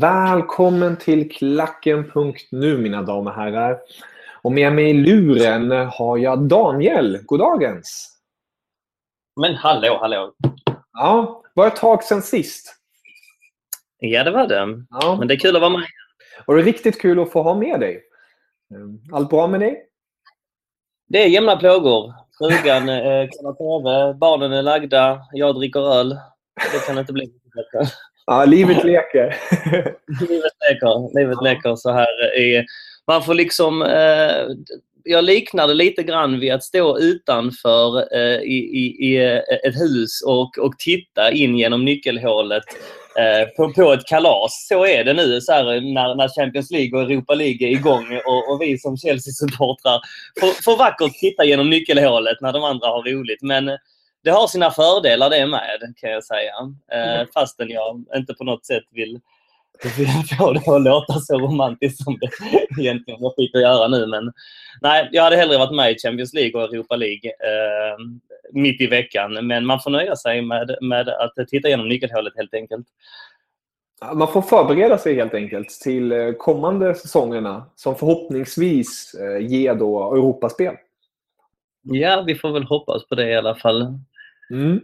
Välkommen till Klacken.nu mina damer och herrar. Och med mig i luren har jag Daniel. Goddagens! Men hallå, hallå! Ja, var ett tag sedan sist? Ja, det var det. Ja. Men det är kul att vara med. Och det är riktigt kul att få ha med dig. Allt bra med dig? Det är jämna plågor. Frugan eh, kollar TV, barnen är lagda, jag dricker öl. Det kan inte bli bättre. Ja, livet leker. livet leker. Livet leker så här. I, man får liksom... Eh, jag liknar det lite grann vid att stå utanför eh, i, i, i ett hus och, och titta in genom nyckelhålet eh, på, på ett kalas. Så är det nu så här, när, när Champions League och Europa League är igång och, och vi som Chelsea-supportrar får, får vackert titta genom nyckelhålet när de andra har roligt. Men det har sina fördelar det med, kan jag säga. Eh, fastän jag inte på något sätt vill, få det att låta så romantiskt som det egentligen var skit att göra nu. Men nej, jag hade hellre varit med i Champions League och Europa League eh, mitt i veckan. Men man får nöja sig med, med att titta igenom nyckelhålet helt enkelt. Man får förbereda sig helt enkelt till kommande säsongerna som förhoppningsvis ger då Europaspel. Ja, vi får väl hoppas på det i alla fall. Mm.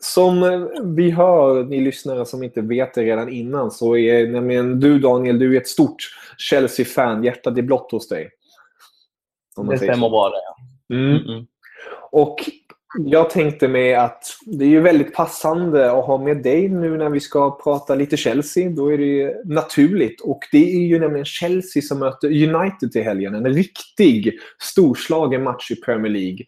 Som vi hör, ni lyssnare som inte vet det redan innan, så är nämligen du Daniel, du är ett stort Chelsea-fan. Hjärtat är blått hos dig. Det stämmer bra det. Ja. Mm. Mm. Och jag tänkte mig att det är ju väldigt passande att ha med dig nu när vi ska prata lite Chelsea. Då är det naturligt. Och det är ju nämligen Chelsea som möter United till helgen. En riktig storslagen match i Premier League.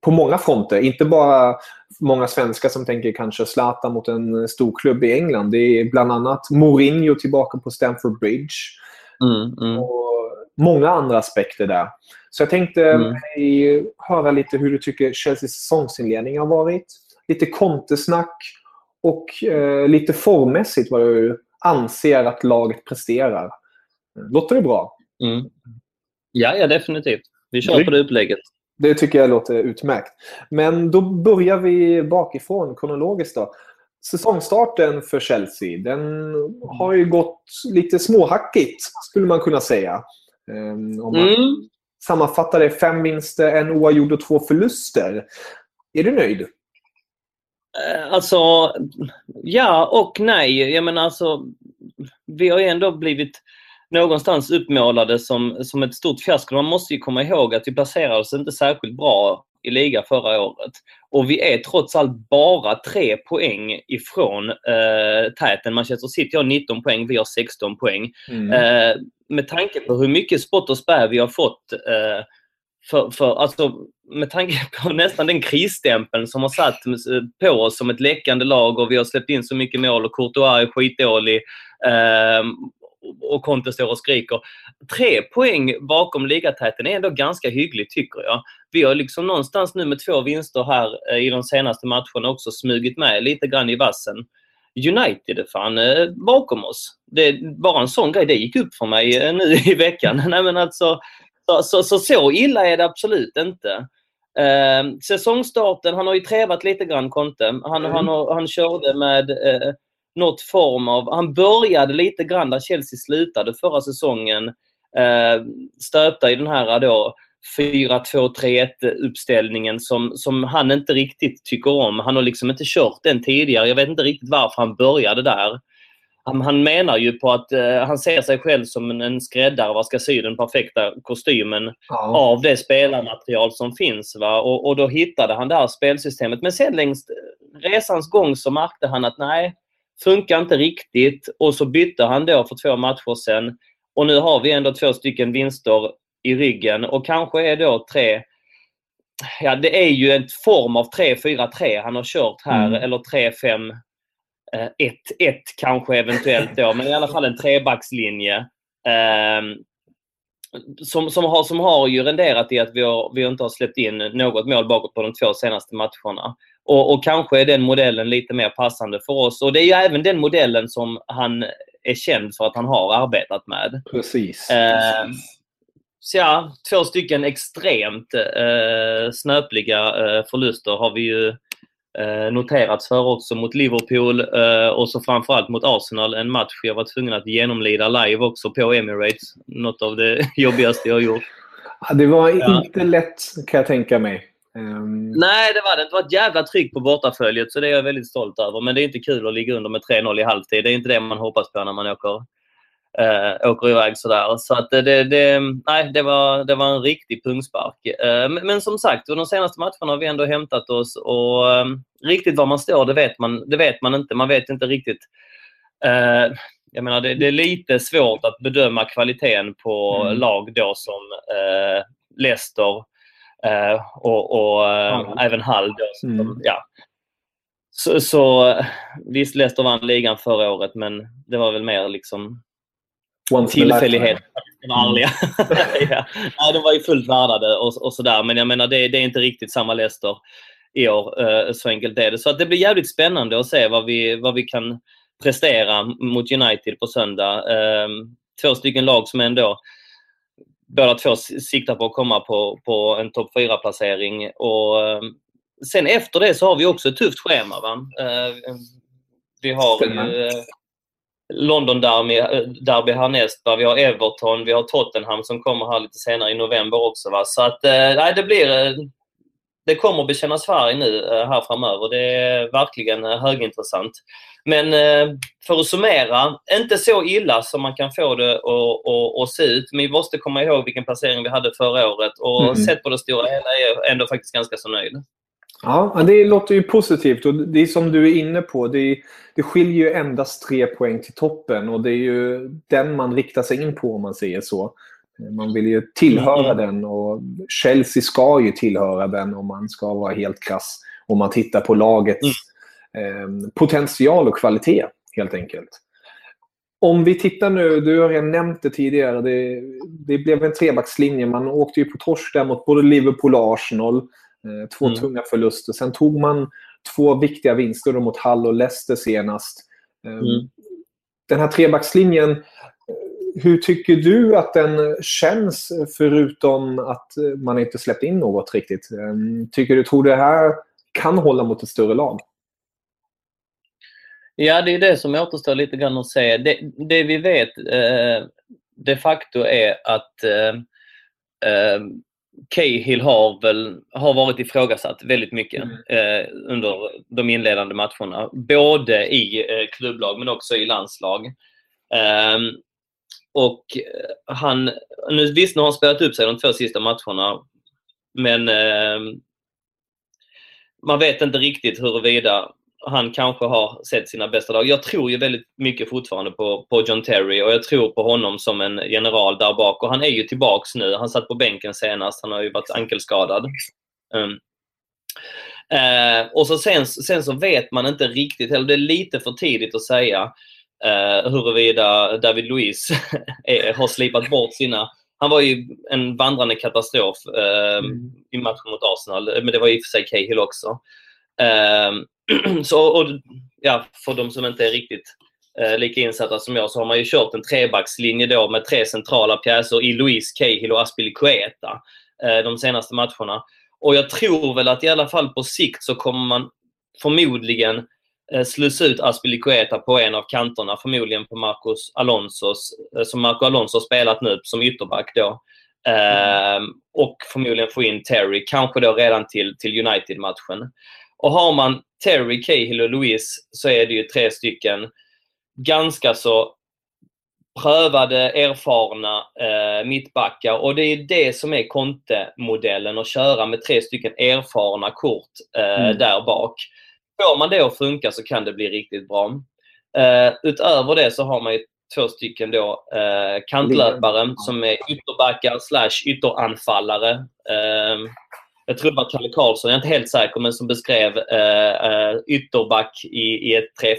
På många fronter. Inte bara många svenskar som tänker kanske Zlatan mot en stor klubb i England. Det är bland annat Mourinho tillbaka på Stamford Bridge. Mm, mm. Och många andra aspekter där. Så jag tänkte Mm. höra lite hur du tycker Chelseas säsongsinledning har varit. Lite kontesnack och eh, lite formmässigt vad du anser att laget presterar. Låter det bra? Mm. Ja, ja, definitivt. Vi kör på det upplägget. Det tycker jag låter utmärkt. Men då börjar vi bakifrån kronologiskt. Då. Säsongstarten för Chelsea den har ju gått lite småhackigt, skulle man kunna säga. Ehm, Om man Mm. sammanfattar det, fem vinster, en oavgjord och två förluster. Är du nöjd? Eh, Alltså, ja och nej. Jag menar alltså, vi har ju ändå blivit någonstans uppmålade som, som ett stort fiasko. Man måste ju komma ihåg att vi placerade oss inte särskilt bra i liga förra året. Och vi är trots allt bara tre poäng ifrån eh, täten. Manchester City har 19 poäng, vi har 16 poäng. Mm. Eh, med tanke på hur mycket spott och spä vi har fått eh, för, för, alltså, med tanke på nästan den krisstämpeln som har satt på oss som ett läckande lag och vi har släppt in så mycket mål och Courtois är skitdålig. Eh, och Conte står och skriker. Tre poäng bakom ligatäten är ändå ganska hyggligt tycker jag. Vi har liksom någonstans nu med två vinster här i de senaste matcherna också smugit med lite grann i vassen. United är fan bakom oss. Det bara en sån grej, det gick upp för mig nu i veckan. Nej men alltså, så, så, så, så illa är det absolut inte. Eh, säsongstarten, han har ju trevat lite grann Conte. Han, mm. han, han körde med eh, något form av... Han började lite grann där Chelsea slutade förra säsongen. Eh, stöta i den här då 4-2-3-1 uppställningen som, som han inte riktigt tycker om. Han har liksom inte kört den tidigare. Jag vet inte riktigt varför han började där han, han menar ju på att uh, han ser sig själv som en, en skräddare, vad ska sy den perfekta kostymen ja. av det spelarmaterial som finns. Va? Och, och då hittade han det här spelsystemet. Men sen längs resans gång så märkte han att nej, funkar inte riktigt. Och så bytte han då för två matcher sen. Och nu har vi ändå två stycken vinster i ryggen och kanske är då tre Ja, det är ju en form av 3-4-3 han har kört här, mm. eller 3-5 1-1 eh, kanske eventuellt då, men i alla fall en trebackslinje. Eh, som, som, har, som har ju renderat i att vi, har, vi inte har släppt in något mål bakåt på de två senaste matcherna. Och, och, kanske är den modellen lite mer passande för oss. Och det är ju även den modellen som han är känd för att han har arbetat med. Precis. Eh, så ja, två stycken extremt eh, snöpliga eh, förluster har vi ju eh, noterats för också mot Liverpool eh, och så framförallt mot Arsenal. En match jag var tvungen att genomlida live också på Emirates. Något av det jobbigaste jag har gjort. Det var ja. inte lätt kan jag tänka mig. Um... Nej, det var det Det var ett jävla tryck på bortaföljet så det är jag väldigt stolt över. Men det är inte kul att ligga under med 3-0 i halvtid. Det är inte det man hoppas på när man åker äh, åker iväg sådär. Så att det, det, nej, det, var, det var en riktig pungspark. Äh, men, men, som sagt, de senaste matcherna har vi ändå hämtat oss och äh, riktigt var man står, det vet man, det vet man inte. Man vet inte riktigt. jag menar, det, det, är lite svårt att bedöma kvaliteten på mm. lag då som Leicester och, och mm. även Hall. Då, mm. ja. Så, så visst, Leicester vann ligan förra året, men det var väl mer liksom Once tillfällighet. Ärliga. ja. Nej, de var ju fullt värdade och, och sådär. Men jag menar, det, det, är inte riktigt samma Leicester i år. Uh, så enkelt är det. Så att det blir jävligt spännande att se vad vi, vad vi kan prestera mot United på söndag. Uh, två stycken lag som ändå båda två siktar på att komma på, på en topp 4-placering. uh, sen efter det så har vi också ett tufft schema. Va? Uh, vi har ju London Derby, derby härnäst. Vi har Everton, vi har Tottenham som kommer här lite senare i november också. Va? Så att, eh, nej, det blir... Eh, det kommer att bekännas färg nu eh, här framöver. Det är verkligen högintressant. Men för att summera, inte så illa som man kan få det att, se ut. Men vi måste komma ihåg vilken placering vi hade förra året och mm. sett på det stora hela är jag ändå faktiskt ganska så nöjd. Ja, det låter ju positivt och det är som du är inne på. Det, det skiljer ju endast tre poäng till toppen och det är ju den man riktar sig in på om man säger så. Man vill ju tillhöra mm. den och Chelsea ska ju tillhöra den om man ska vara helt krass. Om man tittar på lagets mm. eh, potential och kvalitet helt enkelt. Om vi tittar nu, du har redan nämnt det tidigare, det, det blev en trebackslinje. Man åkte ju på torsk där mot både Liverpool och Arsenal. Eh, två mm. tunga förluster. Sen tog man två viktiga vinster mot Hull och Leicester senast. Eh, mm. Den här trebackslinjen, hur tycker du att den känns förutom att man inte släppt in något riktigt? Tycker du, tror du det här kan hålla mot ett större lag? Ja, det är det som återstår lite grann att säga. Det, det vi vet eh, de facto är att eh, Cahill har väl har varit ifrågasatt väldigt mycket mm. eh, under de inledande matcherna. Både i eh, klubblag men också i landslag. Ehm, eh, och eh, han, nu, visst nu har han spelat upp sig de två sista matcherna men eh, man vet inte riktigt huruvida han kanske har sett sina bästa dagar. Jag tror ju väldigt mycket fortfarande på, på John Terry och jag tror på honom som en general där bak. Och han är ju tillbaks nu. Han satt på bänken senast. Han har ju varit ankelskadad. Um. Eh, och så sen, sen så vet man inte riktigt, eller det är lite för tidigt att säga eh, huruvida David Luiz är, har slipat bort sina... Han var ju en vandrande katastrof eh, Mm. i matchen mot Arsenal, men det var i och för sig Cahill också. Eh, så, och, ja, för de som inte är riktigt eh, lika insatta som jag så har man ju kört en trebackslinje då med tre centrala pjäser i Luis Cahill och Aspilicueta eh, de senaste matcherna. Och jag tror väl att i alla fall på sikt så kommer man förmodligen slussa ut Aspilicueta på en av kanterna, förmodligen på Marcos Alonsos, eh, som Marco Alonso spelat nu som ytterback då. Eh, och förmodligen få in Terry, kanske då redan till, till United-matchen. Och har man Terry, Cahill och Luis så är det ju tre stycken ganska så prövade, erfarna eh, mittbackar och det är det som är Conte-modellen, att köra med tre stycken erfarna kort eh, Mm. där bak. Får man det att funka så kan det bli riktigt bra. Eh, utöver det så har man två stycken då eh, kantlöpare som är ytterbackar slash ytteranfallare. Eh, jag tror det var Kalle Karlsson, jag är inte helt säker, men som beskrev eh, ytterback i, i ett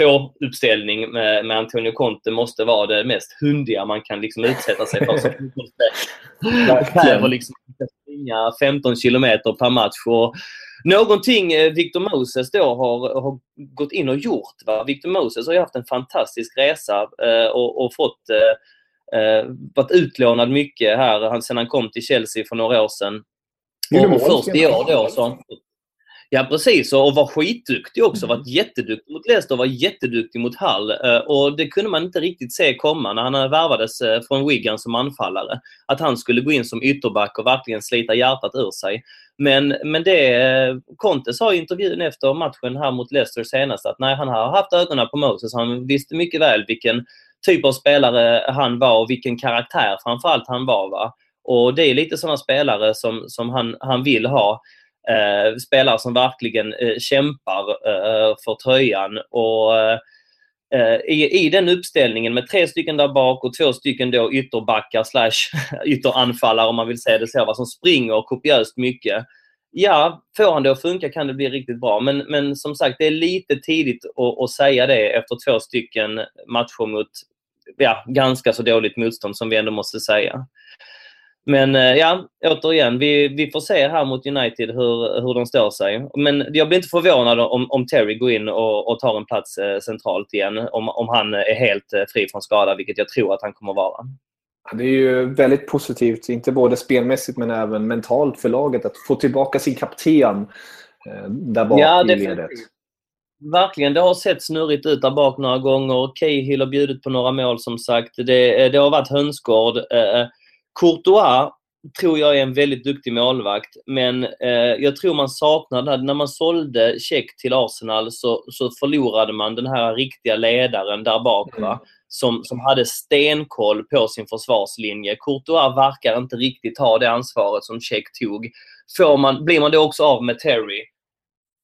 3-5-2-uppställning med, med Antonio Conte måste vara det mest hundiga man kan liksom utsätta sig för. som kräver liksom springa 15 kilometer per match. Och någonting eh, Victor Moses då har, har gått in och gjort. Va? Victor Moses har ju haft en fantastisk resa eh, och, och fått eh, eh, varit utlånad mycket här han, sedan han kom till Chelsea för några år sedan. Och, först i år då så Ja precis och var skitduktig också. Mm. Varit jätteduktig mot Leicester och var jätteduktig mot Hull. Eh, Och det kunde man inte riktigt se komma när han värvades eh, från Wigan som anfallare. Att han skulle gå in som ytterback och verkligen slita hjärtat ur sig. Men, men det, eh, Conte sa i intervjun efter matchen här mot Leicester senast att nej, han har haft ögonen på Moses. Han visste mycket väl vilken typ av spelare han var och vilken karaktär framförallt han var. Va? Och det är lite sådana spelare som, som han, han vill ha. Eh, spelare som verkligen eh, kämpar eh, för tröjan. Och eh, i, I den uppställningen med tre stycken där bak och två stycken då ytterbackar slash ytteranfallare om man vill säga det så, va, som springer kopiöst mycket. Ja, får han det att funka kan det bli riktigt bra. Men, men som sagt, det är lite tidigt att, att säga det efter två stycken matcher mot ja, ganska så dåligt motstånd som vi ändå måste säga. Men eh, ja, återigen, vi, vi får se här mot United hur, hur de står sig. Men jag blir inte förvånad om, om Terry går in och, och tar en plats eh, centralt igen. Om, om han är helt eh, fri från skada, vilket jag tror att han kommer vara. Det är ju väldigt positivt, inte både spelmässigt men även mentalt för laget att få tillbaka sin kapten där bak Ja, i ledet. Verkligen, det har sett snurrigt ut där bak några gånger. Cahill har bjudit på några mål som sagt. Det, det har varit hönsgård. Courtois tror jag är en väldigt duktig målvakt, men eh, jag tror man saknar det här. När man sålde Check till Arsenal så, så förlorade man den här riktiga ledaren där bak. Va? Som, som hade stenkoll på sin försvarslinje. Courtois verkar inte riktigt ha det ansvaret som Check tog. Får man, blir man då också av med Terry,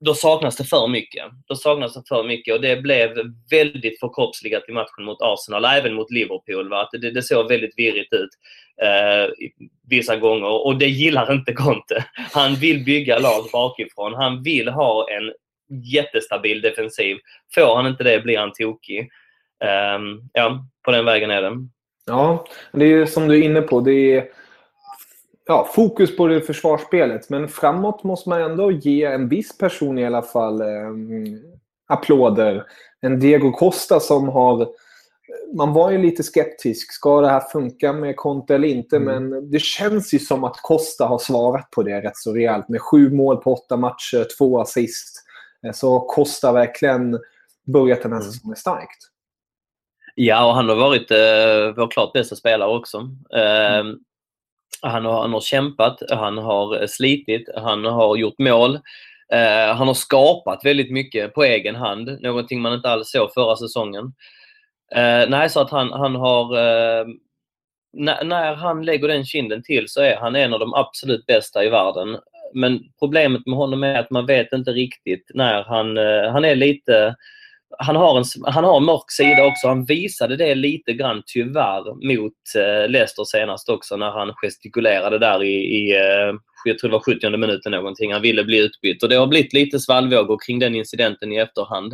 då saknas det för mycket. Då saknas det för mycket och det blev väldigt förkroppsligat i matchen mot Arsenal, även mot Liverpool. Va? Det, det såg väldigt virrigt ut eh, vissa gånger och det gillar inte Conte. Han vill bygga lag bakifrån. Han vill ha en jättestabil defensiv. Får han inte det blir han tokig. Eh, ja, på den vägen är det. Ja, det är som du är inne på. Det är ja, fokus på det försvarsspelet. Men framåt måste man ändå ge en viss person i alla fall eh, applåder. En Diego Costa som har... Man var ju lite skeptisk. Ska det här funka med Conte eller inte? Mm. Men det känns ju som att Costa har svarat på det rätt så rejält. Med sju mål på åtta matcher, två assist. Eh, Så Costa verkligen börjat den här Mm. säsongen starkt. Ja, och han har varit eh, vår klart bästa spelare också. Eh, han, har, han har kämpat, han har eh, slitit, han har gjort mål. Eh, han har skapat väldigt mycket på egen hand, någonting man inte alls såg förra säsongen. Eh, nej, så att han, han har... Eh, när, när han lägger den kinden till så är han en av de absolut bästa i världen. Men problemet med honom är att man vet inte riktigt när han... Eh, han är lite han, har en, han har en mörk sida också. Han visade det lite grann tyvärr mot eh, Leicester senast också när han gestikulerade där i, i eh, jag tror det var 70 minuten någonting. Han ville bli utbytt och det har blivit lite svallvågor kring den incidenten i efterhand.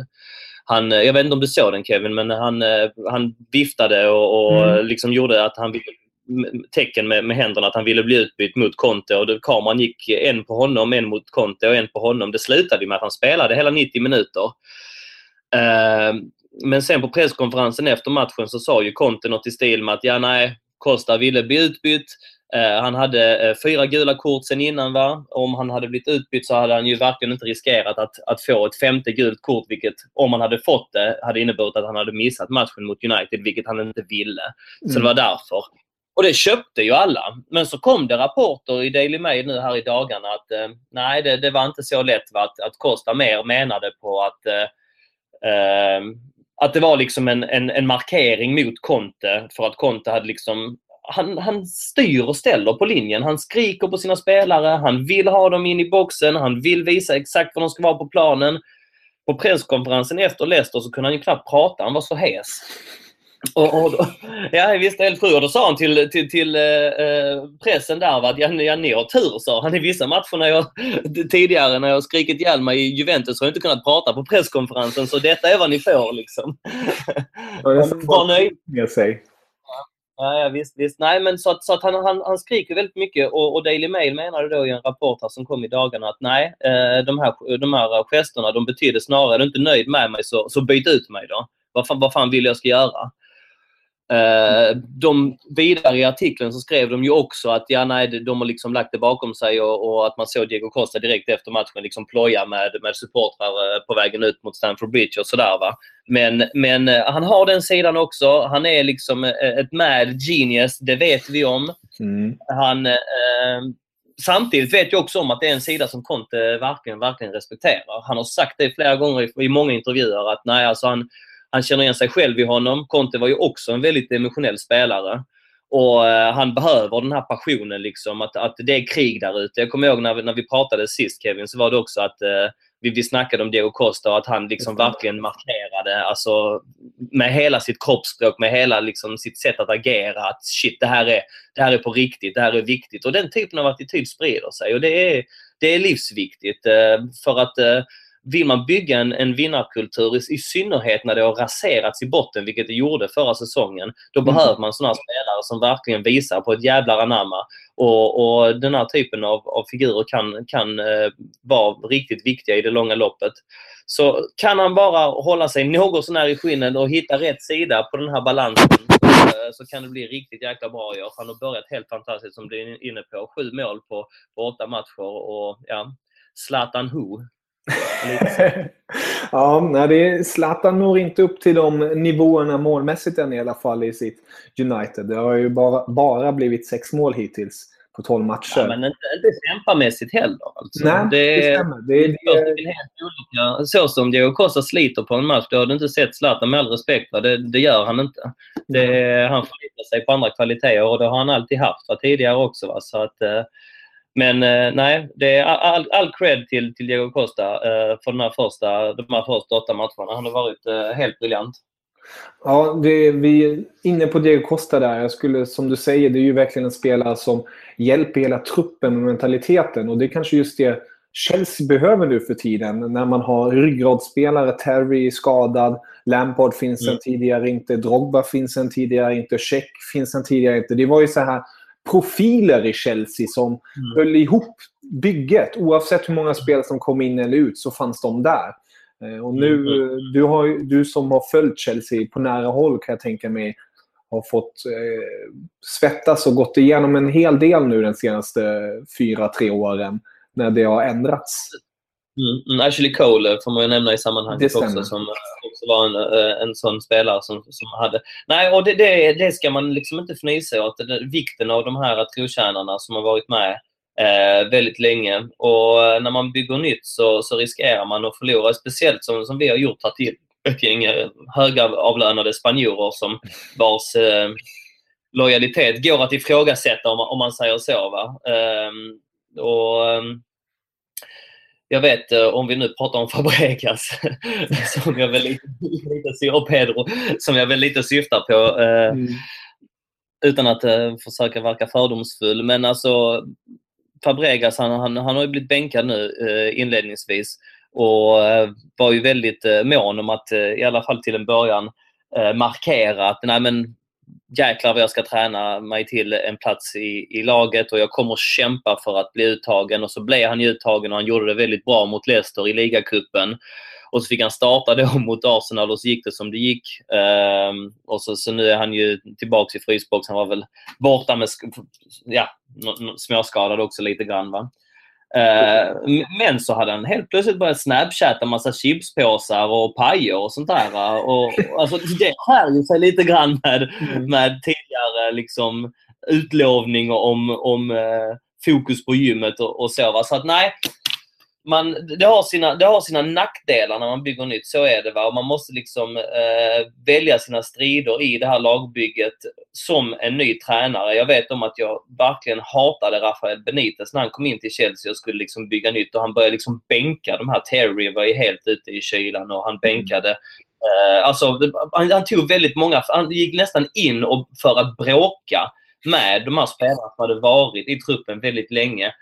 Han, jag vet inte om du såg den Kevin, men han, han viftade och, och mm. liksom gjorde att han ville tecken med, med händerna att han ville bli utbytt mot Conte och det, kameran gick en på honom, en mot Conte och en på honom. Det slutade med att han spelade hela 90 minuter. Uh, men sen på presskonferensen efter matchen så sa ju Conte något i stil med att ja, nej, Costa ville bli utbytt. Uh, han hade uh, fyra gula kort sen innan. Va? Om han hade blivit utbytt så hade han ju verkligen inte riskerat att, att få ett femte gult kort, vilket om han hade fått det hade inneburit att han hade missat matchen mot United, vilket han inte ville. Så mm. det var därför. Och det köpte ju alla. Men så kom det rapporter i Daily Mail nu här i dagarna att eh, nej, det, det, var inte så lätt va? att, att Costa mer menade på att eh, eh, Ehm, att det var liksom en, en, en, markering mot Conte för att Conte hade liksom han, han styr och ställer på linjen. Han skriker på sina spelare, han vill ha dem in i boxen, han vill visa exakt var de ska vara på planen. På presskonferensen efter Leicester så kunde han ju knappt prata, han var så hes. Och, och då, ja, visst, helt sju. Och då sa han till, till, till eh, pressen där att ja, ja, ni har tur, sa han. I vissa matcher när jag, tidigare när jag skrikit ihjäl mig i Juventus har jag inte kunnat prata på presskonferensen, så detta är vad ni får. Liksom. Var nöjd. Med sig. Ja, ja, visst, visst. Nej, men så att, så att han, han, han skriker väldigt mycket och, och Daily Mail menade då i en rapport som kom i dagarna att nej, eh, de, här, de här gesterna de betyder snarare, är du inte nöjd med mig så, så byt ut mig då. Vad fan, vad fan vill jag ska göra? Eh, de, vidare i artikeln så skrev de ju också att ja, nej, de har liksom lagt det bakom sig och, och att man såg Diego Costa direkt efter matchen liksom ploja med, med supportrar eh, på vägen ut mot Stamford Bridge och sådär. Va? Men, men eh, han har den sidan också. Han är liksom ett mad genius, det vet vi om. Mm. Han, eh, samtidigt vet jag också om att det är en sida som Conte verkligen, verkligen respekterar. Han har sagt det flera gånger i, i många intervjuer att nej, alltså han han känner igen sig själv i honom. Conte var ju också en väldigt emotionell spelare. Och uh, Han behöver den här passionen, liksom, att, att det är krig där ute. Jag kommer ihåg när vi, när vi pratade sist Kevin, så var det också att uh, vi, vi snackade om Diego Costa och att han liksom verkligen markerade alltså, med hela sitt kroppsspråk, med hela liksom, sitt sätt att agera. Att shit, det här, är, det här är på riktigt, det här är viktigt. Och den typen av attityd sprider sig och det är, det är livsviktigt. Uh, för att vill man bygga en, en vinnarkultur, i, i synnerhet när det har raserats i botten, vilket det gjorde förra säsongen, då mm. behöver man sådana spelare som verkligen visar på ett jävla anamma. Och, och den här typen av, av figurer kan, kan eh, vara riktigt viktiga i det långa loppet. Så kan han bara hålla sig något sånär i skinnen och hitta rätt sida på den här balansen eh, så kan det bli riktigt jäkla bra i år. Han har börjat helt fantastiskt som du är inne på. Sju mål på, på åtta matcher och ja, Zlatan Who ja, nej, det Zlatan når inte upp till de nivåerna målmässigt än i alla fall i sitt United. Det har ju bara, bara blivit sex mål hittills på 12 matcher. Ja, men inte, inte kämpamässigt heller. Alltså. Nej, det, det stämmer. Det, det, det, är helt olika. Så som Diego Costa sliter på en match, då har du inte sett Zlatan med all respekt. Det, det gör han inte. Det, han förlitar sig på andra kvaliteter och det har han alltid haft va? tidigare också. Va? Så att, eh, men eh, nej, det är all, all cred till, till Diego Costa eh, för den här första, de här första åtta matcherna. Han har varit eh, helt briljant. Ja, det, vi är inne på Diego Costa där. Jag skulle, som du säger, det är ju verkligen en spelare som hjälper hela truppen med mentaliteten. Och det är kanske just det Chelsea behöver nu för tiden. När man har ryggradsspelare, Terry skadad, Lampard finns mm. sen tidigare inte, Drogba finns sen tidigare inte, Check finns sen tidigare inte. Det var ju så här profiler i Chelsea som mm. höll ihop bygget. Oavsett hur många spel som kom in eller ut så fanns de där. Eh, och nu, mm. du, har, du som har följt Chelsea på nära håll kan jag tänka mig har fått eh, svettas och gått igenom en hel del nu den senaste fyra, tre åren när det har ändrats. Mm, mm, Ashley Cole får man ju nämna i sammanhanget också som också var en, eh, en sån spelare som, som hade... Nej, och det, det, det ska man liksom inte fnysa åt. Det, vikten av de här trotjänarna som har varit med eh, väldigt länge. Och eh, när man bygger nytt så, så riskerar man att förlora, speciellt som, som vi har gjort här till ett gäng eh, högavlönade spanjorer som vars eh, lojalitet går att ifrågasätta om, om man säger så. Va? Eh, och, ehm, jag vet, eh, om vi nu pratar om Fabregas, som jag väl lite, lite och Pedro, som jag väl lite syftar på. Eh, mm. Utan att eh, försöka verka fördomsfull. Men alltså, Fabregas han, han, han har ju blivit bänkad nu eh, inledningsvis och eh, var ju väldigt eh, mån om att i alla fall till en början markera att nej men jäklar vad jag ska träna mig till en plats i, i laget och jag kommer kämpa för att bli uttagen. Och så blev han uttagen och han gjorde det väldigt bra mot Leicester i ligacupen. Och så fick han starta då mot Arsenal och så gick det som det gick. Um, och så, så nu är han ju tillbaka i frysbox. Han var väl borta med ja, småskadad också lite grann. Va? Uh, men så hade han helt plötsligt börjat snapchatta massa chipspåsar och pajer och sånt där. Och, alltså, det skär ju sig lite grann med, mm. med tidigare liksom, utlovning om, om uh, fokus på gymmet och, och så. Va? Så att nej, man, det, har sina, det har sina nackdelar när man bygger nytt, så är det. Va? man måste liksom eh, välja sina strider i det här lagbygget som en ny tränare. Jag vet om att jag verkligen hatade Rafael Benitez när han kom in till Chelsea och skulle liksom bygga nytt och han började liksom bänka de här. Terry var ju helt ute i kylan och han bänkade eh, alltså, han, han, tog väldigt många, han gick nästan in och för att bråka med de här spelarna som hade varit i truppen väldigt länge.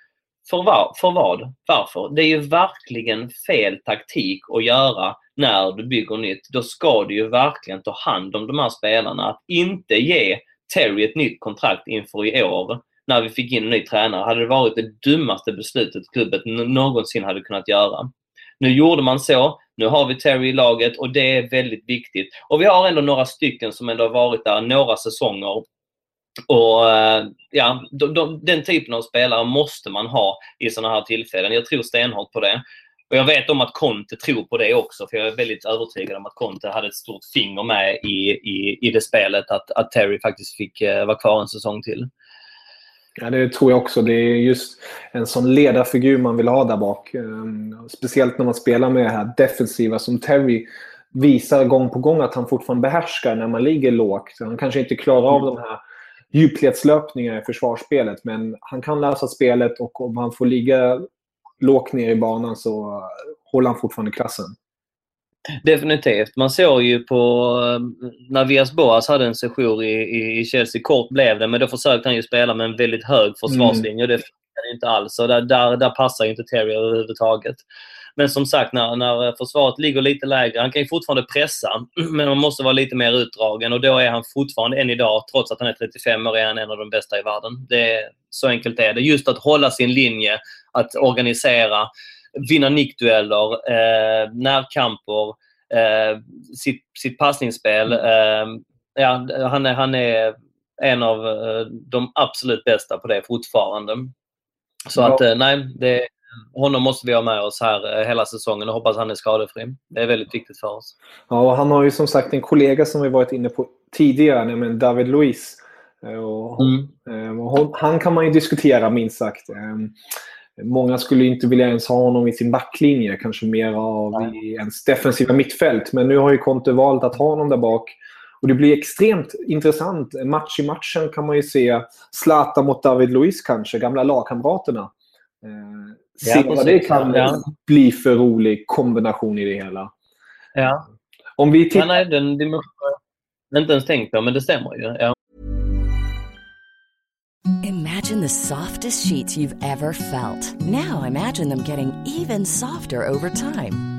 För, var, för vad? Varför? Det är ju verkligen fel taktik att göra när du bygger nytt. Då ska du ju verkligen ta hand om de här spelarna. Att inte ge Terry ett nytt kontrakt inför i år när vi fick in en ny tränare hade det varit det dummaste beslutet klubben någonsin hade kunnat göra. Nu gjorde man så. Nu har vi Terry i laget och det är väldigt viktigt. Och vi har ändå några stycken som ändå har varit där några säsonger och eh, ja, de, de, Den typen av spelare måste man ha i sådana här tillfällen. Jag tror stenhårt på det. Och Jag vet om att Conte tror på det också, för jag är väldigt övertygad om att Conte hade ett stort finger med i, i, i det spelet, att, att Terry faktiskt fick uh, vara kvar en säsong till. Ja, det tror jag också. Det är just en sån ledarfigur man vill ha där bak. Um, speciellt när man spelar med det här defensiva som Terry visar gång på gång att han fortfarande behärskar när man ligger lågt. Han kanske inte klarar av de här djupledslöpningar i försvarsspelet. Men han kan läsa spelet och om han får ligga lågt ner i banan så håller han fortfarande klassen. Definitivt. Man såg ju på när Vias Boas hade en session i, i, Chelsea, kort blev det, men då försökte han ju spela med en väldigt hög försvarslinje mm. det funkade inte alls. Och där, där, där passar inte Terry överhuvudtaget. Men som sagt, när, när försvaret ligger lite lägre, han kan ju fortfarande pressa, men man måste vara lite mer utdragen och då är han fortfarande än idag, trots att han är 35 år, är han en av de bästa i världen. Det är, så enkelt är det. Just att hålla sin linje, att organisera, vinna nickdueller, eh, närkamper, eh, sitt, sitt passningsspel. Eh, ja, han, är, han är en av eh, de absolut bästa på det fortfarande. Så ja. att eh, nej, det, honom måste vi ha med oss här eh, hela säsongen och hoppas han är skadefri. Det är väldigt viktigt för oss. Ja, han har ju som sagt en kollega som vi varit inne på tidigare, nämligen David Luiz. Eh, och, mm. och han kan man ju diskutera minst sagt. Många skulle inte vilja ens ha honom i sin backlinje, kanske mer av i ens defensiva mittfält. Men nu har ju Conte valt att ha honom där bak. Och Det blir extremt intressant. Match i matchen kan man ju se Zlatan mot David Luiz kanske, gamla lagkamraterna. Se ja, vad det kan ja. bli för rolig kombination i det hela. Ja. Om vi tittar... Ja, nej, den dimensionen har inte ens tänkt på, men det stämmer ju. Ja. Imagine the softest sheets you've ever felt. Now imagine them getting even softer over time.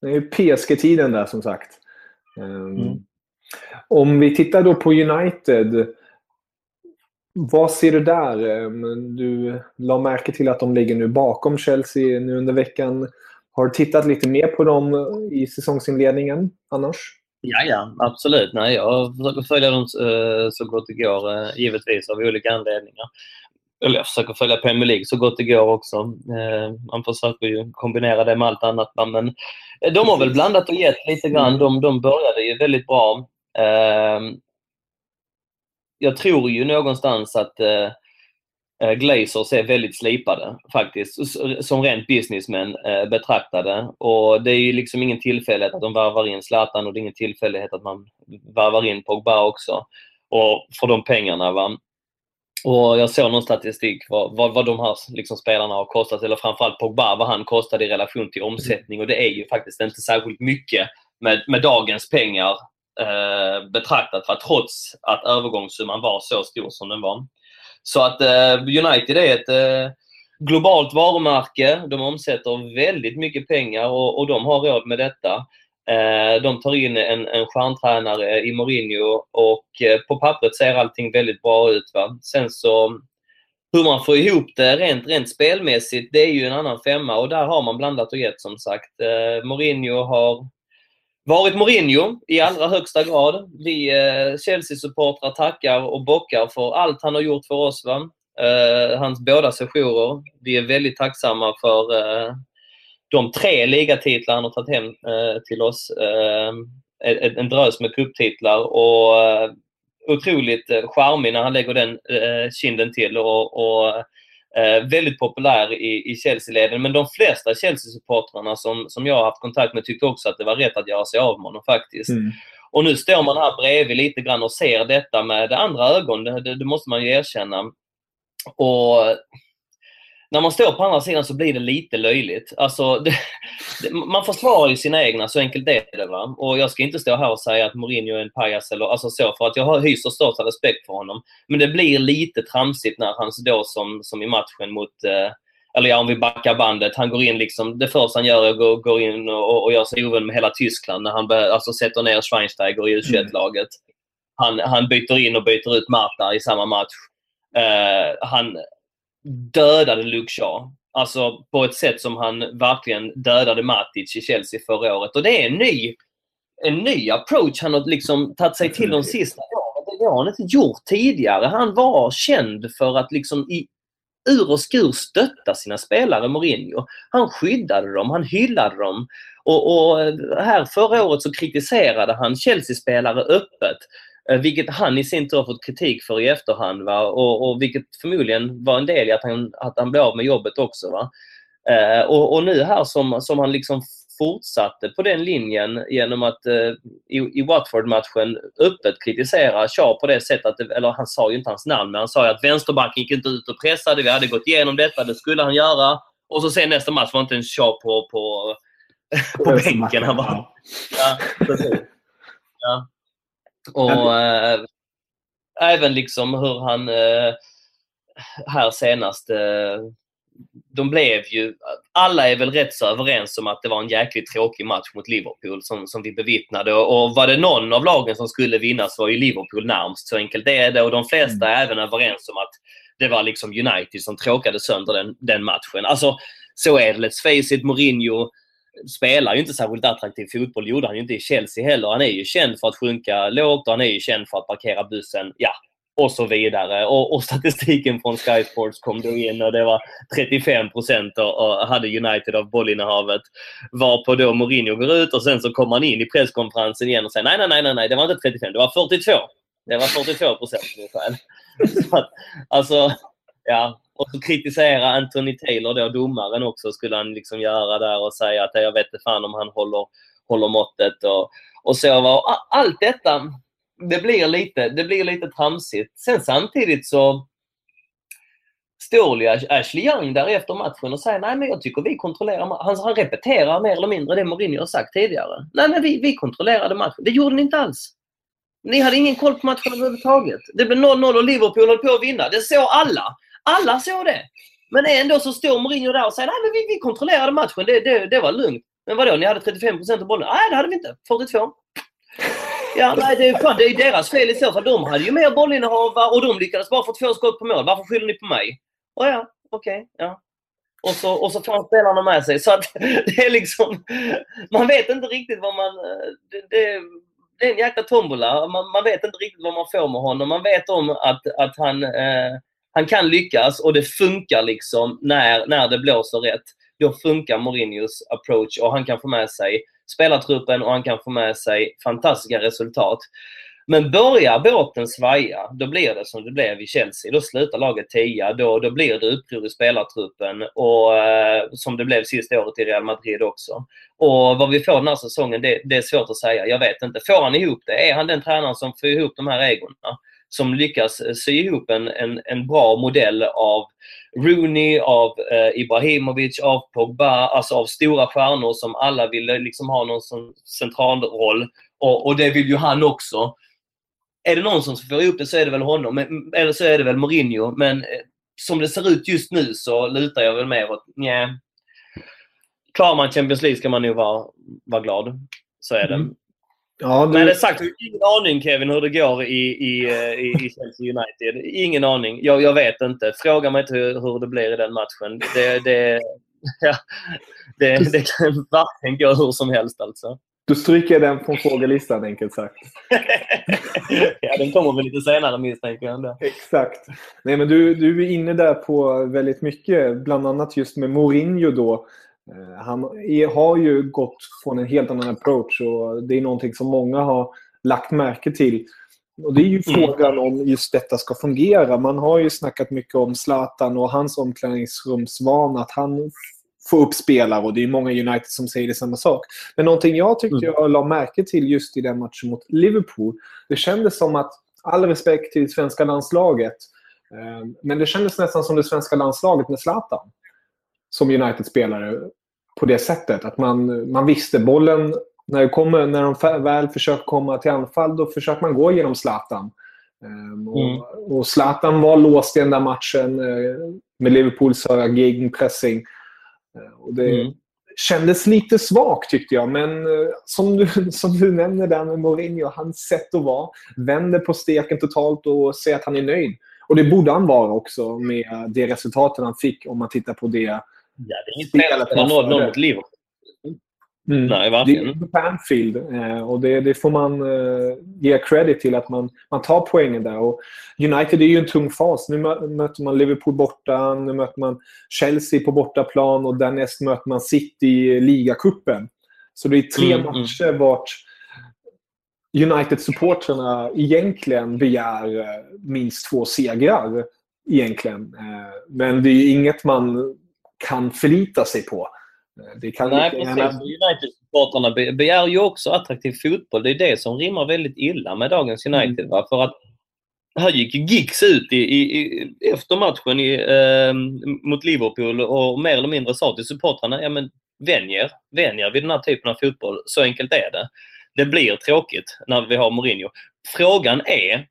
Det är ju PSG-tiden där som sagt. Um, Om vi tittar då på United. Vad ser du där? Um, Du la märke till att de ligger nu bakom Chelsea nu under veckan. Har du tittat lite mer på dem i säsongsinledningen annars? Ja, ja, absolut. Nej, jag försöker följa dem eh, så gott det går, eh, givetvis av olika anledningar. Eller jag försöker följa Premier League så gott det går också. Eh, Man försöker ju kombinera det med allt annat. Men eh, de har väl blandat och gett lite grann. De, de började ju väldigt bra. Eh, Jag tror ju någonstans att eh, eh, Glazers är väldigt slipade faktiskt, som rent businessmen eh, betraktade. Och det är ju liksom ingen tillfällighet att de varvar in Zlatan och det är ingen tillfällighet att man varvar in Pogba också. Och för de pengarna. Va? Och jag såg någon statistik vad, vad, vad de här liksom, spelarna har kostat, eller framförallt Pogba, vad han kostade i relation till omsättning. Och det är ju faktiskt inte särskilt mycket med, med dagens pengar eh, betraktat, för trots att övergångssumman var så stor som den var. Så att eh, United är ett eh, globalt varumärke. De omsätter väldigt mycket pengar och, och de har råd med detta. Eh, de tar in en, en stjärntränare i Mourinho och eh, på pappret ser allting väldigt bra ut. Va? Sen så hur man får ihop det rent, rent spelmässigt, det är ju en annan femma och där har man blandat och gett som sagt. Eh, Mourinho har varit Mourinho i allra högsta grad. Vi eh, Chelsea-supportrar tackar och bockar för allt han har gjort för oss. Va? Eh, hans båda sessioner. Vi är väldigt tacksamma för eh, de tre ligatitlar han har tagit hem eh, till oss. Eh, en, drös med cuptitlar och eh, otroligt eh, charmig när han lägger den eh, kinden till och, och eh, väldigt populär i, i Chelsea-leden. Men de flesta Chelsea-supportrarna som, som jag har haft kontakt med tyckte också att det var rätt att göra sig av med honom faktiskt. Mm. Och nu står man här bredvid lite grann och ser detta med andra ögon. Det, det måste man ju erkänna. Och när man står på andra sidan så blir det lite löjligt. Alltså, det, det, man försvarar ju sina egna, så enkelt är det. Va? Och jag ska inte stå här och säga att Mourinho är en pajas eller alltså så, för att jag har- hyser största respekt för honom. Men det blir lite tramsigt när han då som, som i matchen mot eh, eller ja, om vi backar bandet, han går in liksom, det första han gör är att gå, går in och, och gör sig ovän med hela Tyskland när han bör, alltså sätter ner Schweinsteiger i U21-laget. Han, han byter in och byter ut Marta i samma match. Eh, han dödade Luke Shaw. Alltså på ett sätt som han verkligen dödade Matic i Chelsea förra året. Och det är en ny, en ny approach han har liksom tagit sig till de sista åren. Det har han inte gjort tidigare. Han var känd för att liksom i ur och skur stötta sina spelare, Mourinho. Han skyddade dem, han hyllade dem. Och, och här förra året så kritiserade han Chelsea-spelare öppet. Eh, Vilket han i sin tur har fått kritik för i efterhand. Va? Och, och vilket förmodligen var en del i att han, att han blev av med jobbet också. Va? Eh, och, och nu här som, som han liksom fortsatte på den linjen genom att eh, i, i Watford-matchen öppet kritisera Shaw på det sättet, att, det- eller han sa ju inte hans namn, men han sa att vänsterbacken gick inte ut och pressade, vi hade gått igenom detta, det skulle han göra. Och så sen nästa match var inte en Shaw på, på, på bänken. Han var, ja, precis. Ja. Och eh, även liksom hur han eh, här senast eh, de blev ju, alla är väl rätt så överens om att det var en jäkligt tråkig match mot Liverpool som, som vi bevittnade. Och, och var det någon av lagen som skulle vinna så var ju Liverpool närmst. Så enkelt är det. Och de flesta är även överens om att det var liksom United som tråkade sönder den, den matchen. Alltså, så är det. Let's face it, Mourinho spelar ju inte särskilt attraktiv fotboll. Det gjorde han ju inte i Chelsea heller. Han är ju känd för att sjunka lågt och han är ju känd för att parkera bussen. Ja, och så vidare. Och, och statistiken från Sky Sports kom då in och det var 35 procent och, och hade United av bollinnehavet. Varpå då Mourinho går ut och sen så kommer han in i presskonferensen igen och säger nej, nej, nej, nej, nej, det var inte 35, det var 42. Det var 42 procent ungefär. Så att, alltså, ja och så kritisera Anthony Taylor, då domaren också, skulle han liksom göra där och säga att jag vet inte fan om han håller, håller måttet och, och så. Och allt detta, det blir lite, det blir lite tramsigt. Sen samtidigt så står ju Ashley Young där efter matchen och säger nej men jag tycker vi kontrollerar han, han repeterar mer eller mindre det Mourinho har sagt tidigare. Nej men vi, vi kontrollerade matchen. Det gjorde ni inte alls. Ni hade ingen koll på matchen överhuvudtaget. Det blev 0-0 och Liverpool höll på att vinna. Det såg alla. Alla såg det. Men ändå så står Mourinho där och säger nej men vi, vi kontrollerade matchen. Det, det, det var lugnt. Men vadå, ni hade 35% av bollen? Nej, det hade vi inte. 42. Ja, nej, det är, fan, det är deras fel i så fall. De hade ju mer bollinnehav och de lyckades bara få två skott på mål. Varför skyller ni på mig? Oh, ja, okej. Okay, ja. Och så, och så får han spelarna med sig. Så att det är liksom... Man vet inte riktigt vad man... Det, det, det är en jäkla tombola. Man, man, vet inte riktigt vad man får med honom. Man vet om att, att han, eh, han kan lyckas och det funkar liksom när, när det blåser rätt. Då funkar Mourinhos approach och han kan få med sig spelartruppen och han kan få med sig fantastiska resultat. Men börjar båten svaja, då blir det som det blev i Chelsea. Då slutar laget tia. Då, då blir det uppror i spelartruppen. Och, eh, som det blev sista året i Real Madrid också. Och vad vi får den här säsongen, det, det, är svårt att säga. Jag vet inte. Får han ihop det? Är han den tränaren som får ihop de här egorna? Som lyckas eh, sy ihop en, en, en bra modell av Rooney, av eh, Ibrahimovic, av Pogba, alltså av stora stjärnor som alla vill eh, liksom ha någon central roll. Och, och det vill ju han också är det någon som får ihop det så är det väl honom. Mm, eller så är det väl Mourinho. Men eh, som det ser ut just nu så lutar jag väl mer åt nja. Klarar man Champions League ska man nog vara, vara glad. Så är det. Mm. Ja, du... Men det sagt, ingen aning Kevin hur det går i, i, eh, i, i Chelsea United. Ingen aning. Jag, jag vet inte. Fråga mig inte hur, hur det blir i den matchen. Det, det, ja, det, det kan varken gå hur som helst alltså. Du stryker den från frågelistan enkelt sagt. ja, den kommer väl lite senare misstänker jag. Exakt. Nej, men du, du är inne där på väldigt mycket, bland annat just med Mourinho då. Eh, han är, har ju gått från en helt annan approach och det är någonting som många har lagt märke till. Och Det är ju mm. frågan om just detta ska fungera. Man har ju snackat mycket om Zlatan och hans omklädningsrumsvana. Att han få upp spelare och det är många United som säger det samma sak. Men någonting jag tyckte mm. jag la märke till just i den matchen mot Liverpool, det kändes som att, all respekt till det svenska landslaget, eh, men det kändes nästan som det svenska landslaget med Zlatan som United-spelare på det sättet. Att man, man visste bollen, när, det kommer, när de väl försöker komma till anfall, då försöker man gå genom Zlatan. Um, mm. och, och Zlatan var låst i den där matchen uh, med Liverpools höga gegenpressing. Eh, och det mm. kändes lite svagt tyckte jag, men eh, som du, som du nämner där med Mourinho, hans sätt att vara, vänder på steken totalt och säger att han är nöjd. Och det borde han vara också med det resultatet han fick om man tittar på det Ja, det är inget fel att spela 0-0 mot Liverpool. Mm. Nej, verkligen. Det är på Anfield eh, och det, det, får man eh, ge credit till att man, man tar poängen där. Och United är ju en tung fas. Nu möter man Liverpool borta, nu möter man Chelsea på bortaplan och därnäst möter man City i ligacupen. Så det är tre mm, mm. matcher mm. vart United-supportrarna egentligen begär eh, minst två segrar. Egentligen. Men det är inget man kan förlita sig på. Det kan Nej, precis. Gärna... United-supportrarna begär ju också attraktiv fotboll. Det är det som rimmar väldigt illa med dagens mm. United. Mm. För att här gick Giggs ut i, i, efter matchen i, eh, mot Liverpool och mer eller mindre sa till supportrarna, ja men vänjer, vänjer vid den här typen av fotboll. Så enkelt är det. Det blir tråkigt när vi har Mourinho. Frågan är,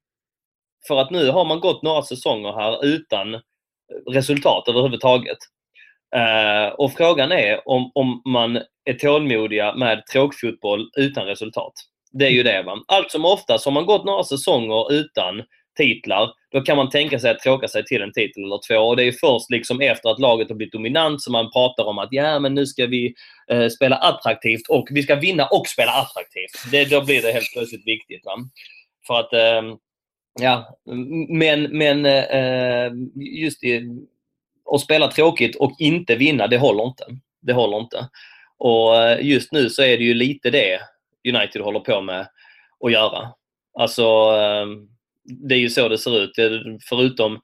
för att nu har man gått några säsonger här utan resultat överhuvudtaget. Uh, och frågan är om, om man är tålmodiga med tråkfotboll utan resultat. Det är ju det. Va? Allt som oftast, har man gått några säsonger utan titlar, då kan man tänka sig att tråka sig till en titel eller två. Och det är först liksom efter att laget har blivit dominant som man pratar om att ja, men nu ska vi eh, spela attraktivt och vi ska vinna och spela attraktivt. Det, då blir det helt plötsligt viktigt. Va? För att, eh, ja, men, men eh, eh just i och spela tråkigt och inte vinna, det håller inte. Det håller inte. Och eh, just nu så är det ju lite det United håller på med att göra. Alltså, ehm, det är ju så det ser ut. Förutom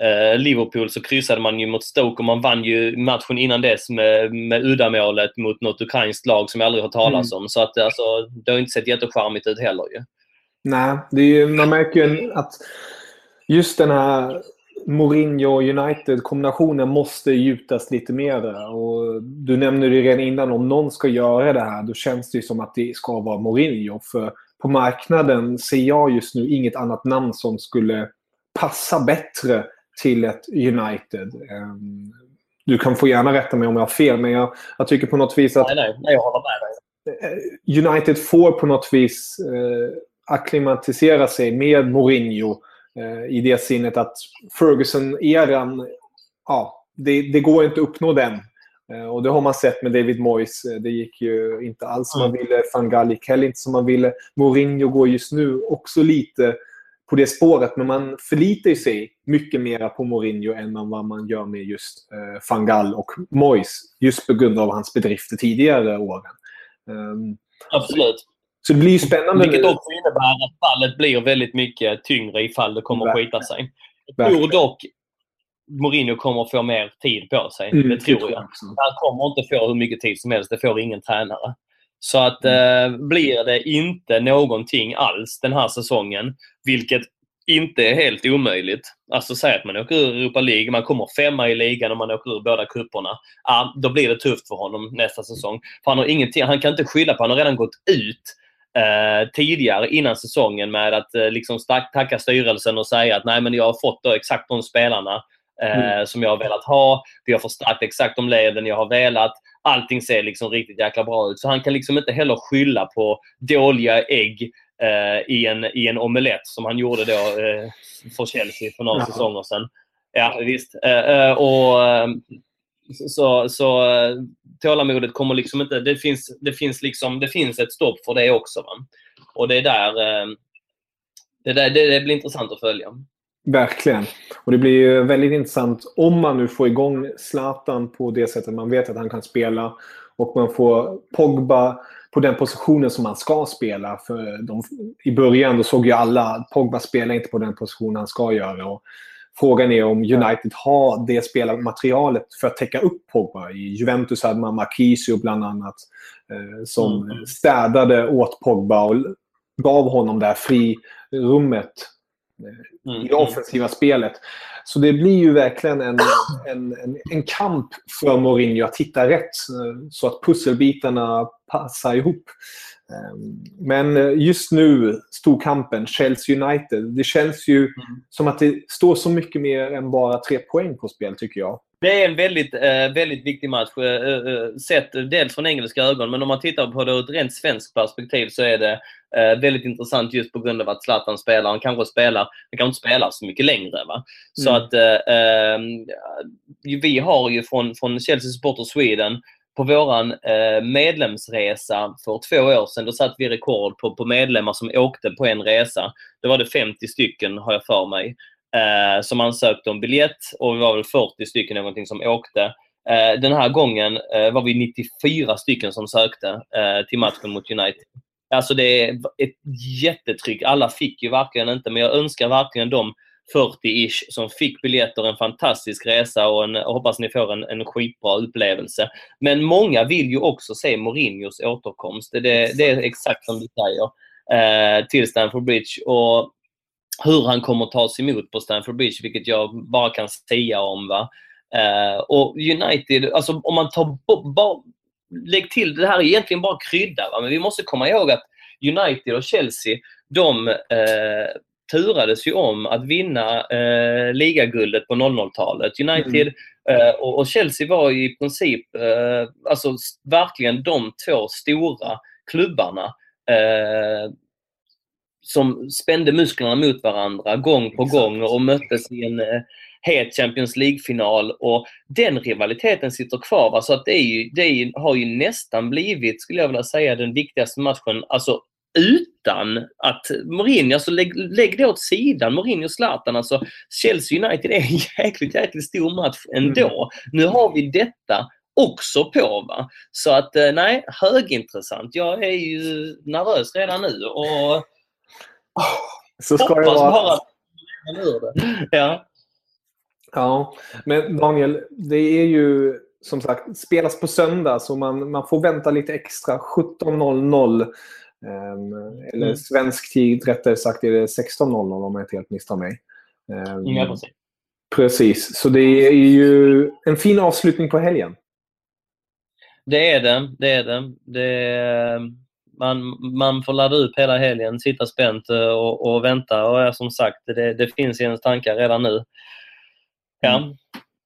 eh, Liverpool så kryssade man ju mot Stoke och man vann ju matchen innan dess med, med uddamålet mot något ukrainskt lag som jag aldrig hört talas Mm. om. Så att alltså, det har inte sett jättecharmigt ut heller ju. Nej, det är ju, man märker ju att just den här Mourinho United-kombinationen måste gjutas lite mer. Och du nämnde det redan innan, om någon ska göra det här då känns det som att det ska vara Mourinho. För på marknaden ser jag just nu inget annat namn som skulle passa bättre till ett United. Ehm, Du kan få gärna rätta mig om jag har fel, men jag, jag tycker på något vis att Nej, nej, nej, jag håller med dig. United får på något vis eh, akklimatisera sig med Mourinho i det sinnet att Ferguson-eran, ja, det, det går inte att uppnå den. Eh, och det har man sett med David Moyes. Eh, Det gick ju inte alls som man ville. Van Gaal gick heller inte som man ville. Mourinho går just nu också lite på det spåret, men man förlitar sig mycket mer på Mourinho än vad man gör med just eh, van Gaal och Moyes. Just på grund av hans bedrifter tidigare åren. Um, Absolut. Så det blir ju spännande. Vilket också innebär att fallet blir väldigt mycket tyngre ifall det kommer att skita sig. Jag tror dock Mourinho kommer att få mer tid på sig. Mm, det tror jag. Han kommer inte få hur mycket tid som helst. Det får ingen tränare. Så att eh, blir det inte någonting alls den här säsongen, vilket inte är helt omöjligt. Alltså säg att man åker ur Europa League, man kommer femma i ligan och man åker ur båda cuperna. Ja, då blir det tufft för honom nästa säsong. För han har ingenting, han kan inte skylla på, han har redan gått ut eh, tidigare innan säsongen med att eh, liksom stack, tacka styrelsen och säga att nej men jag har fått exakt de spelarna eh, som jag har velat ha. Vi har förstärkt exakt de leden jag har velat. Allting ser liksom riktigt jäkla bra ut. Så han kan liksom inte heller skylla på dåliga ägg eh, i, en, i en omelett som han gjorde då eh, för Chelsea för några Jaha. säsonger sedan. Ja, visst. Eh, och, så, så eh, tålamodet kommer liksom inte... Det finns, det finns, liksom, det finns ett stopp för det också. Va? Och det är där... Eh, det, där det, det blir intressant att följa. Verkligen. Och det blir ju väldigt intressant om man nu får igång Zlatan på det sättet man vet att han kan spela. Och man får Pogba på den positionen som han ska spela. För de, I början då såg ju alla att Pogba spelar inte på den positionen han ska göra. Och frågan är om United har det spelarmaterialet för att täcka upp Pogba. I Juventus hade man Marquisio bland annat eh, som Mm. städade åt Pogba och gav honom det här frirummet Mm. i det offensiva spelet. Så det blir ju verkligen en, en, en, en kamp för Mourinho att hitta rätt eh, så att pusselbitarna passar ihop. Eh, Men eh, just nu, storkampen, Chelsea United. Det känns ju som att det står så mycket mer än bara tre poäng på spel, tycker jag. Det är en väldigt, eh, väldigt viktig match. Eh, sett dels från engelska ögon, men om man tittar på det ur ett rent svenskt perspektiv så är det väldigt intressant just på grund av att Zlatan spelar. Han kanske spelar, han kanske inte spelar så mycket längre. Va? Så Mm. att eh, eh, vi har ju från, från Chelsea Supporter Sweden på våran eh, medlemsresa för två år sedan, då satt vi rekord på, på medlemmar som åkte på en resa. Då var det 50 stycken, har jag för mig eh, som ansökte om biljett och vi var väl 40 stycken någonting som åkte. Eh, den här gången eh, var vi 94 stycken som sökte eh, till matchen mot United. Alltså det är ett jättetryck. Alla fick ju verkligen inte, men jag önskar verkligen dem 40-ish som fick biljetter en fantastisk resa och, en, och hoppas ni får en, en skitbra upplevelse. Men många vill ju också se Mourinhos återkomst. Det, det är exakt som du säger. Eh, till Stamford Bridge. Och hur han kommer tas emot på Stamford Bridge, vilket jag bara kan säga om. Va? Eh, och United, alltså om man tar bara Lägg till, det här är egentligen bara krydda, va? men vi måste komma ihåg att United och Chelsea, de eh, turades ju om att vinna eh, ligaguldet på 00-talet. United eh, och, och Chelsea var ju i princip eh, alltså verkligen de två stora klubbarna eh, som spände musklerna mot varandra gång på Exakt. gång och möttes i en eh, het Champions League-final. Och den rivaliteten sitter kvar. Va? Så att det, är ju, det ju, har ju nästan blivit, skulle jag vilja säga, den viktigaste matchen. Alltså utan att Mourinho, alltså lägg, lägg det åt sidan, Mourinho och Zlatan. Alltså Chelsea United är en jäkligt, jäkligt stor match ändå. Nu har vi detta också på. Va? Så att eh, nej, högintressant. Jag är ju nervös redan nu och Så ska det hoppas vara. bara att det. Ja. Ja, men Daniel, det är ju som sagt spelas på söndag så man, man får vänta lite extra. 17.00 eh, eller Mm. svensk tid rättare sagt är det 16.00 om jag inte helt misstar mig. Ja, precis. precis, så det är ju en fin avslutning på helgen. Det är det. det, är det. det man, man får ladda upp hela helgen, sitta spänt eh, och, och vänta. Och som sagt, det, det finns i ens tankar redan nu. Ja.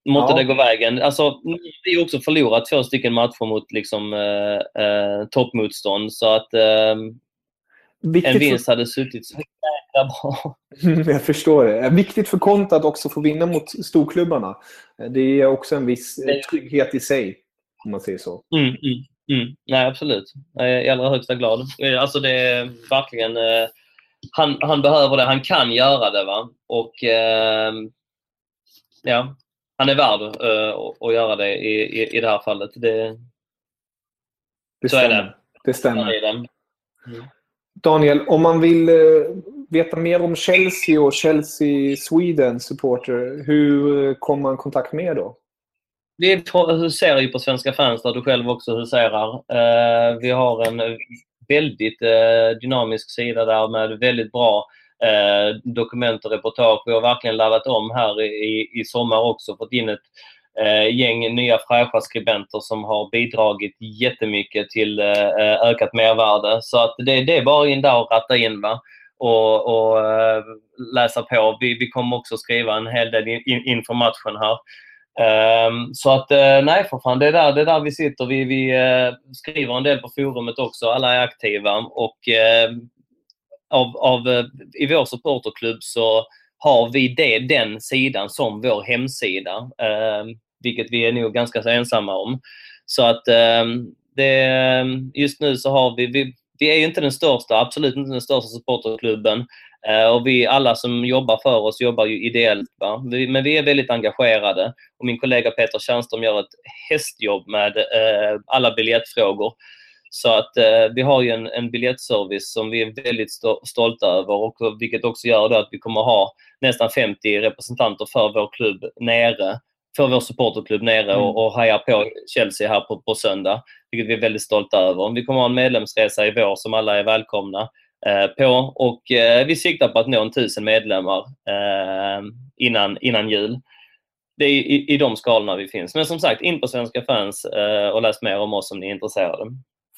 Måtte Ja. det gå vägen. Alltså, vi har också förlorat två stycken matcher mot liksom, eh, eh, toppmotstånd. Så att eh, Viktigt en för- vinst hade suttit så jäkla bra. Jag förstår det. Viktigt för Konta att också få vinna mot storklubbarna. Det är också en viss eh, trygghet i sig, om man säger så. Mm, mm, mm. Nej, absolut. Jag är i allra högsta glad. Eh, Alltså det är verkligen... Eh, han, han behöver det. Han kan göra det. va Och eh, ja, han är värd eh, att- göra det i, i, i det här fallet. Det, Det Så är stämmer. det. Det så stämmer. är det. Daniel, om man vill eh, veta mer om Chelsea och Chelsea Sweden supporter, hur kommer man i kontakt med er då? Vi huserar ju på Svenska fans där du själv också huserar. Eh, vi har en väldigt eh, dynamisk sida där med väldigt bra eh, dokument och reportage. Vi har verkligen laddat om här i, i sommar också. Fått in ett eh, gäng nya fräscha skribenter som har bidragit jättemycket till eh, eh, ökat mervärde. Så att det, det är bara in där och ratta in. Va? och, och eh, läsa på. Vi, vi kommer också skriva en hel del in, in, inför matchen här. Ehm, så att eh, nej för fan, det är där, det är där vi sitter. Vi, vi eh, skriver en del på forumet också. Alla är aktiva och eh, av, av, eh, i vår supporterklubb så har vi det, den sidan som vår hemsida. Eh, vilket vi är nog ganska ensamma om. Så att eh, det, eh, just nu så har vi, vi, vi är ju inte den största, absolut inte den största supporterklubben. Eh, och vi alla som jobbar för oss jobbar ju ideellt. Va? Vi, men vi är väldigt engagerade. Och min kollega Peter Tjärnström gör ett hästjobb med eh, alla biljettfrågor. Så att eh, vi har ju en, en biljettservice som vi är väldigt sto- stolta över och vilket också gör att vi kommer ha nästan 50 representanter för vår klubb nere, för vår supporterklubb nere Mm. och, och hejar på Chelsea här på, på söndag. Vilket vi är väldigt stolta över. Vi kommer ha en medlemsresa i vår som alla är välkomna eh, på och eh, vi siktar på att nå en tusen medlemmar eh, innan, innan jul. Det är i, i de skalorna vi finns. Men som sagt, in på Svenska fans eh, och läs mer om oss om ni är intresserade.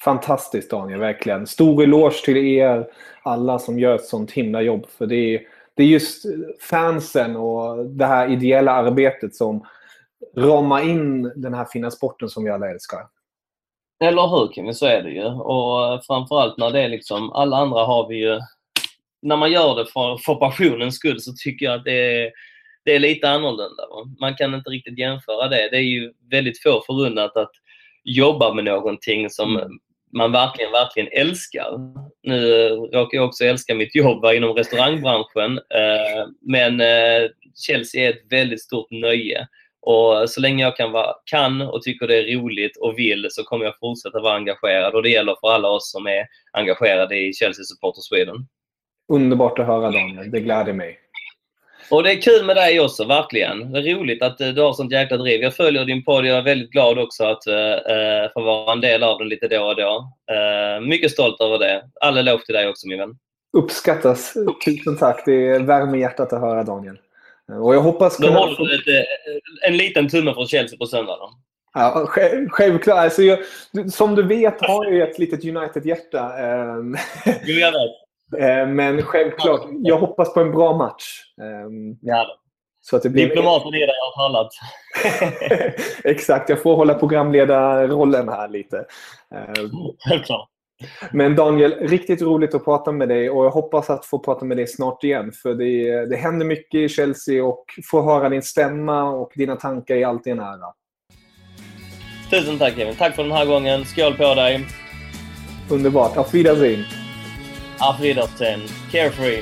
Fantastiskt Daniel, verkligen. Stor eloge till er alla som gör ett sånt himla jobb. För det är, det är just fansen och det här ideella arbetet som ramar in den här fina sporten som vi alla älskar. Eller hur Kimmy, så är det ju. Och eh, framförallt när det är liksom, alla andra har vi ju, när man gör det för, för passionens skull så tycker jag att det är, det är lite annorlunda. Man kan inte riktigt jämföra det. Det är ju väldigt få förunnat att jobba med någonting som Mm man verkligen, verkligen älskar. Nu råkar jag också älska mitt jobb inom restaurangbranschen. Eh, men eh, Chelsea är ett väldigt stort nöje. Och så länge jag kan, vara, kan och tycker det är roligt och vill så kommer jag fortsätta vara engagerad. Och det gäller för alla oss som är engagerade i Chelsea Supporter Sweden. Underbart att höra Daniel, det gläder mig. Och det är kul med dig också, verkligen. Det är roligt att eh, du har sånt jäkla driv. Jag följer din podd jag är väldigt glad också att uh, få vara en del av den lite då och då. Eh, mycket stolt över det. All eloge till dig också min vän. Uppskattas. Tusen tack. Det värmer hjärtat att höra Daniel. Och jag hoppas kunna håller du ett, eh, en liten tumme för Chelsea på söndag då. Ja, sj- självklart. Alltså jag, som du vet har jag ett litet United-hjärta. Jo, jag vet. Eh, Men självklart, jag hoppas på en bra match. Ehm, Ja. Så att det blir... Diplomaten i dig har talat. Exakt, jag får hålla programledarrollen här lite. Ehm, Självklart. Men Daniel, riktigt roligt att prata med dig och jag hoppas att få prata med dig snart igen. För det, det händer mycket i Chelsea och få höra din stämma och dina tankar är alltid en ära. Tusen tack Kevin. Tack för den här gången. Skål på dig. Underbart. Auf Wiedersehen. Auf Wiedersehen. Carefree.